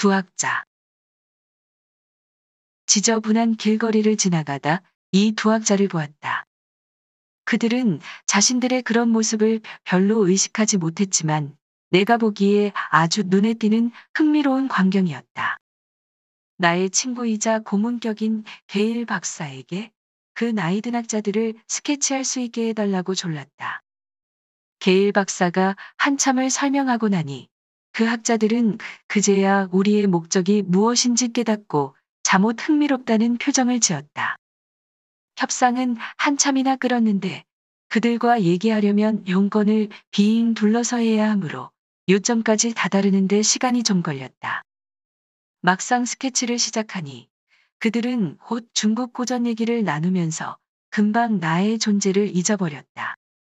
두 학자. 지저분한 길거리를 지나가다 이 두 학자를 보았다. 그들은 자신들의 그런 모습을 별로 의식하지 못했지만 내가 보기에 아주 눈에 띄는 흥미로운 광경이었다. 나의 친구이자 고문격인 게일 박사에게 그 나이든 학자들을 스케치할 수 있게 해달라고 졸랐다. 게일 박사가 한참을 설명하고 나니 그 학자들은 그제야 우리의 목적이 무엇인지 깨닫고 잠옷 흥미롭다는 표정을 지었다. 협상은 한참이나 끌었는데 그들과 얘기하려면 용건을 빙 둘러서 해야 하므로 요점까지 다다르는데 시간이 좀 걸렸다. 막상 스케치를 시작하니 그들은 곧 중국 고전 얘기를 나누면서 금방 나의 존재를 잊어버렸다.